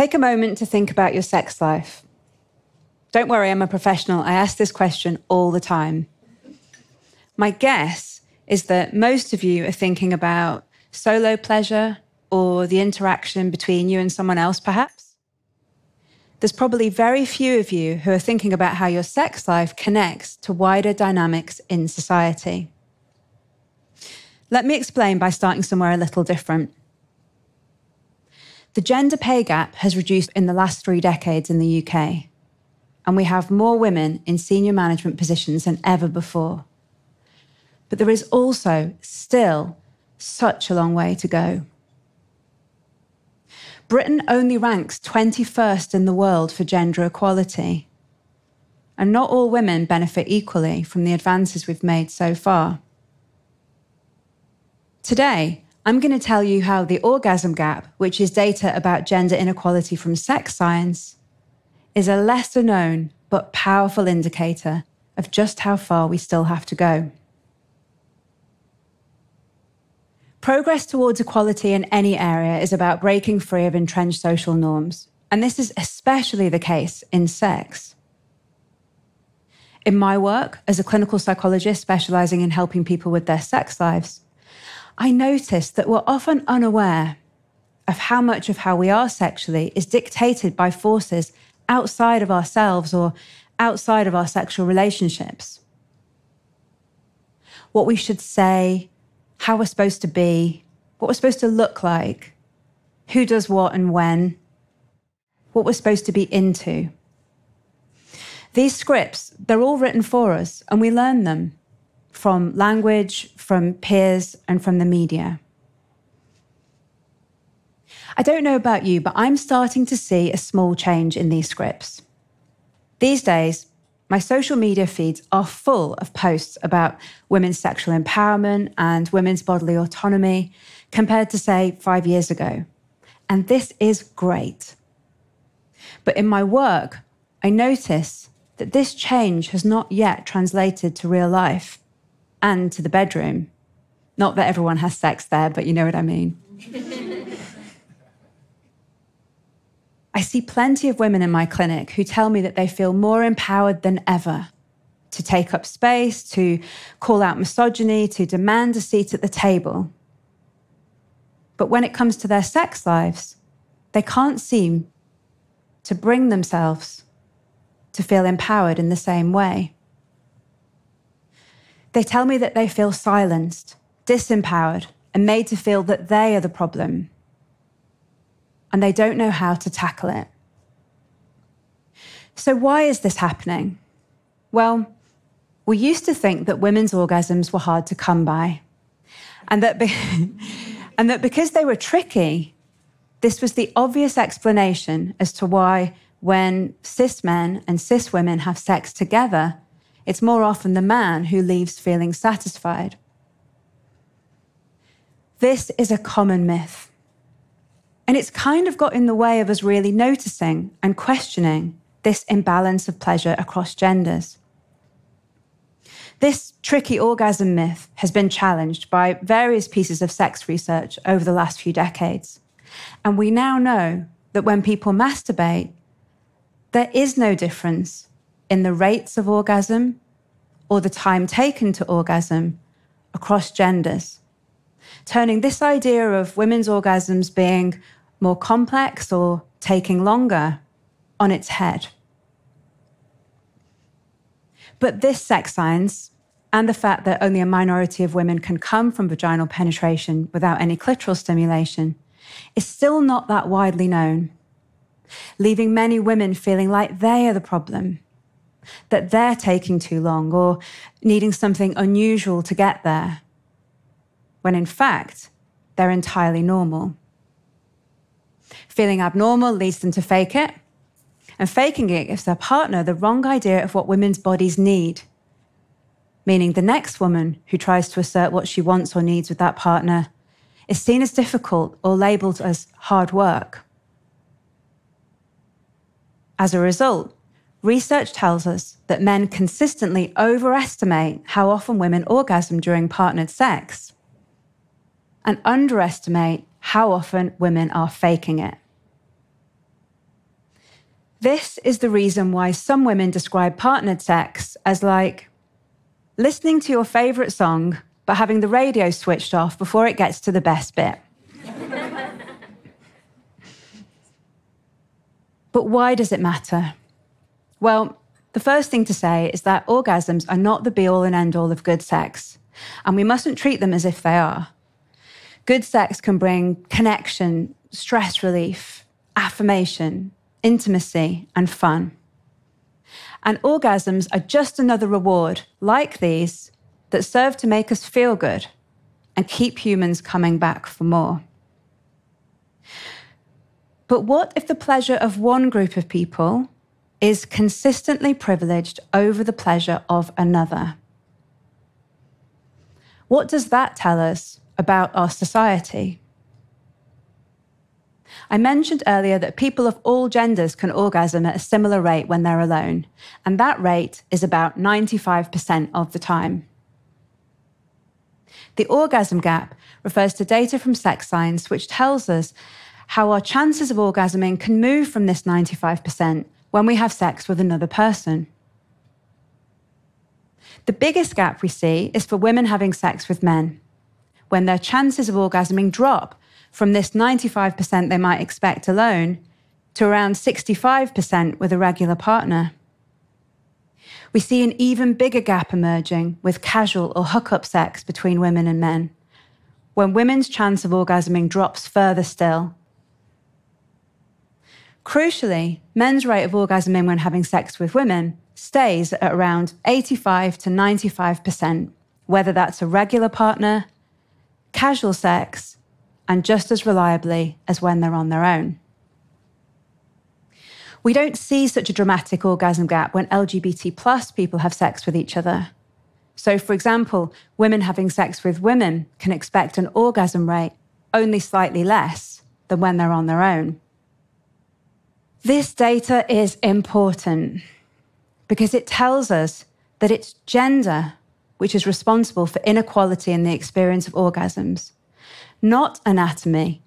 Take a moment to think about your sex life. Don't worry, I'm a professional. I ask this question all the time. My guess is that most of you are thinking about solo pleasure or the interaction between you and someone else, perhaps. There's probably very few of you who are thinking about how your sex life connects to wider dynamics in society. Let me explain by starting somewhere a little different. The gender pay gap has reduced in the last three decades in the UK, and we have more women in senior management positions than ever before. But there is also still such a long way to go. Britain only ranks 21st in the world for gender equality. And not all women benefit equally from the advances we've made so far. Today, I'm going to tell you how the orgasm gap, which is data about gender inequality from sex science, is a lesser known but powerful indicator of just how far we still have to go. Progress towards equality in any area is about breaking free of entrenched social norms, and this is especially the case in sex. In my work as a clinical psychologist specializing in helping people with their sex lives, I noticed that we're often unaware of how much of how we are sexually is dictated by forces outside of ourselves or outside of our sexual relationships. What we should say, how we're supposed to be, what we're supposed to look like, who does what and when, what we're supposed to be into. These scripts, they're all written for us and we learn them from language, from peers, and from the media. I don't know about you, but I'm starting to see a small change in these scripts. These days, my social media feeds are full of posts about women's sexual empowerment and women's bodily autonomy compared to, say, five years ago. And this is great. But in my work, I notice that this change has not yet translated to real life and to the bedroom. Not that everyone has sex there, but you know what I mean. I see plenty of women in my clinic who tell me that they feel more empowered than ever to take up space, to call out misogyny, to demand a seat at the table. But when it comes to their sex lives, they can't seem to bring themselves to feel empowered in the same way. They tell me that they feel silenced, disempowered, and made to feel that they are the problem. And they don't know how to tackle it. So, why is this happening? Well, we used to think that women's orgasms were hard to come by, and that, be- and that because they were tricky, this was the obvious explanation as to why, when cis men and cis women have sex together, it's more often the man who leaves feeling satisfied. This is a common myth. And it's kind of got in the way of us really noticing and questioning this imbalance of pleasure across genders. This tricky orgasm myth has been challenged by various pieces of sex research over the last few decades. And we now know that when people masturbate, there is no difference in the rates of orgasm or the time taken to orgasm across genders, turning this idea of women's orgasms being more complex or taking longer on its head. But this sex science and the fact that only a minority of women can come from vaginal penetration without any clitoral stimulation is still not that widely known, leaving many women feeling like they are the problem that they're taking too long or needing something unusual to get there, when in fact, they're entirely normal. Feeling abnormal leads them to fake it, and faking it gives their partner the wrong idea of what women's bodies need. Meaning, the next woman who tries to assert what she wants or needs with that partner is seen as difficult or labeled as hard work. As a result, Research tells us that men consistently overestimate how often women orgasm during partnered sex and underestimate how often women are faking it. This is the reason why some women describe partnered sex as like listening to your favorite song, but having the radio switched off before it gets to the best bit. but why does it matter? Well, the first thing to say is that orgasms are not the be all and end all of good sex, and we mustn't treat them as if they are. Good sex can bring connection, stress relief, affirmation, intimacy, and fun. And orgasms are just another reward like these that serve to make us feel good and keep humans coming back for more. But what if the pleasure of one group of people is consistently privileged over the pleasure of another? What does that tell us about our society? I mentioned earlier that people of all genders can orgasm at a similar rate when they're alone, and that rate is about 95% of the time. The orgasm gap refers to data from sex science, which tells us how our chances of orgasming can move from this 95% when we have sex with another person. The biggest gap we see is for women having sex with men, when their chances of orgasming drop from this 95% they might expect alone to around 65% with a regular partner. We see an even bigger gap emerging with casual or hookup sex between women and men, when women's chance of orgasming drops further still. Crucially, men's rate of orgasming when having sex with women stays at around 85 to 95%, whether that's a regular partner, casual sex, and just as reliably as when they're on their own. We don't see such a dramatic orgasm gap when LGBT plus people have sex with each other. So, for example, women having sex with women can expect an orgasm rate only slightly less than when they're on their own. This data is important because it tells us that it's gender which is responsible for inequality in the experience of orgasms not anatomy,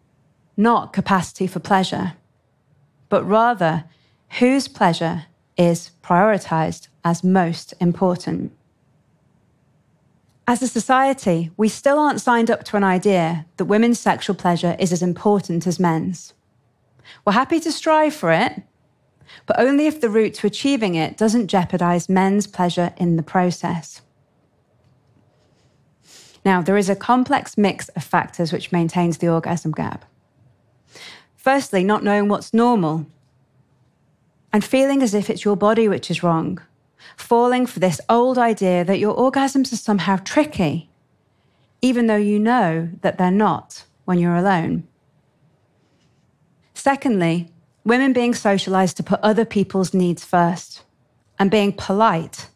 not capacity for pleasure, but rather whose pleasure is prioritized as most important. As a society, we still aren't signed up to an idea that women's sexual pleasure is as important as men's. We're happy to strive for it, but only if the route to achieving it doesn't jeopardize men's pleasure in the process. Now, there is a complex mix of factors which maintains the orgasm gap. Firstly, not knowing what's normal and feeling as if it's your body which is wrong, falling for this old idea that your orgasms are somehow tricky, even though you know that they're not when you're alone. Secondly, women being socialized to put other people's needs first and being polite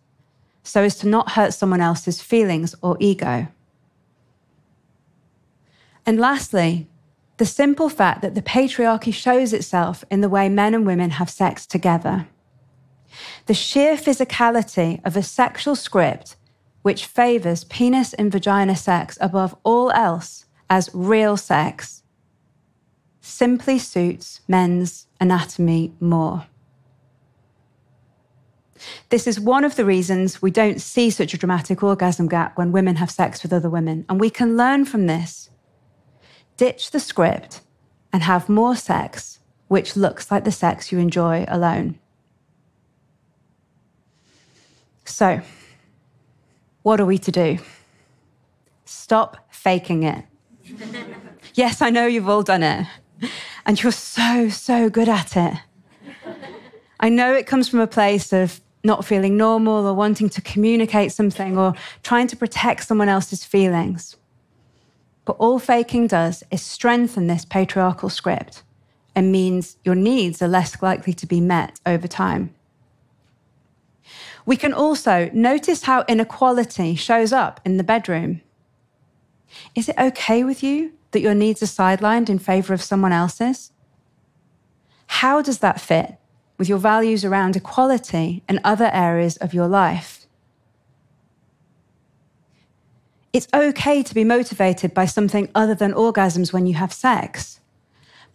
so as to not hurt someone else's feelings or ego. And lastly, the simple fact that the patriarchy shows itself in the way men and women have sex together. The sheer physicality of a sexual script which favors penis and vagina sex above all else as real sex simply suits men's anatomy more. This is one of the reasons we don't see such a dramatic orgasm gap when women have sex with other women, and we can learn from this ditch the script and have more sex, which looks like the sex you enjoy alone. So, what are we to do? Stop faking it. yes, I know you've all done it, and you're so, so good at it. I know it comes from a place of not feeling normal or wanting to communicate something or trying to protect someone else's feelings. But all faking does is strengthen this patriarchal script and means your needs are less likely to be met over time. We can also notice how inequality shows up in the bedroom. Is it okay with you that your needs are sidelined in favor of someone else's? How does that fit with your values around equality and other areas of your life? It's okay to be motivated by something other than orgasms when you have sex.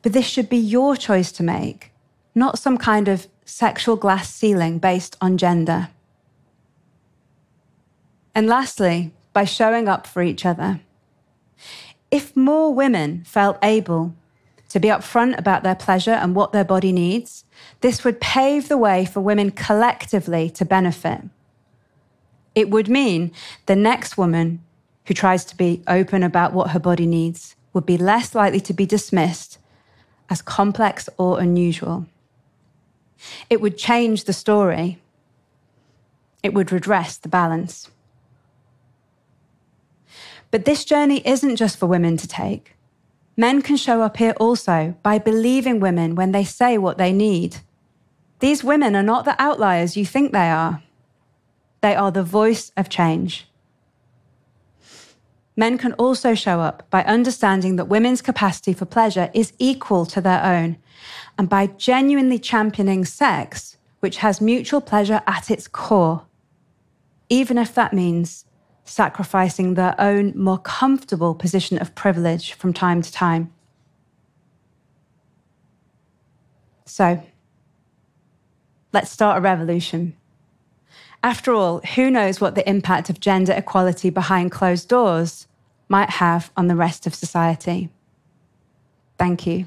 But this should be your choice to make, not some kind of sexual glass ceiling based on gender. And lastly, by showing up for each other. If more women felt able to be upfront about their pleasure and what their body needs, this would pave the way for women collectively to benefit. It would mean the next woman who tries to be open about what her body needs would be less likely to be dismissed as complex or unusual. It would change the story. It would redress the balance. But this journey isn't just for women to take. Men can show up here also by believing women when they say what they need. These women are not the outliers you think they are. They are the voice of change. Men can also show up by understanding that women's capacity for pleasure is equal to their own, and by genuinely championing sex, which has mutual pleasure at its core, even if that means sacrificing their own more comfortable position of privilege from time to time. So, let's start a revolution. After all, who knows what the impact of gender equality behind closed doors might have on the rest of society? Thank you.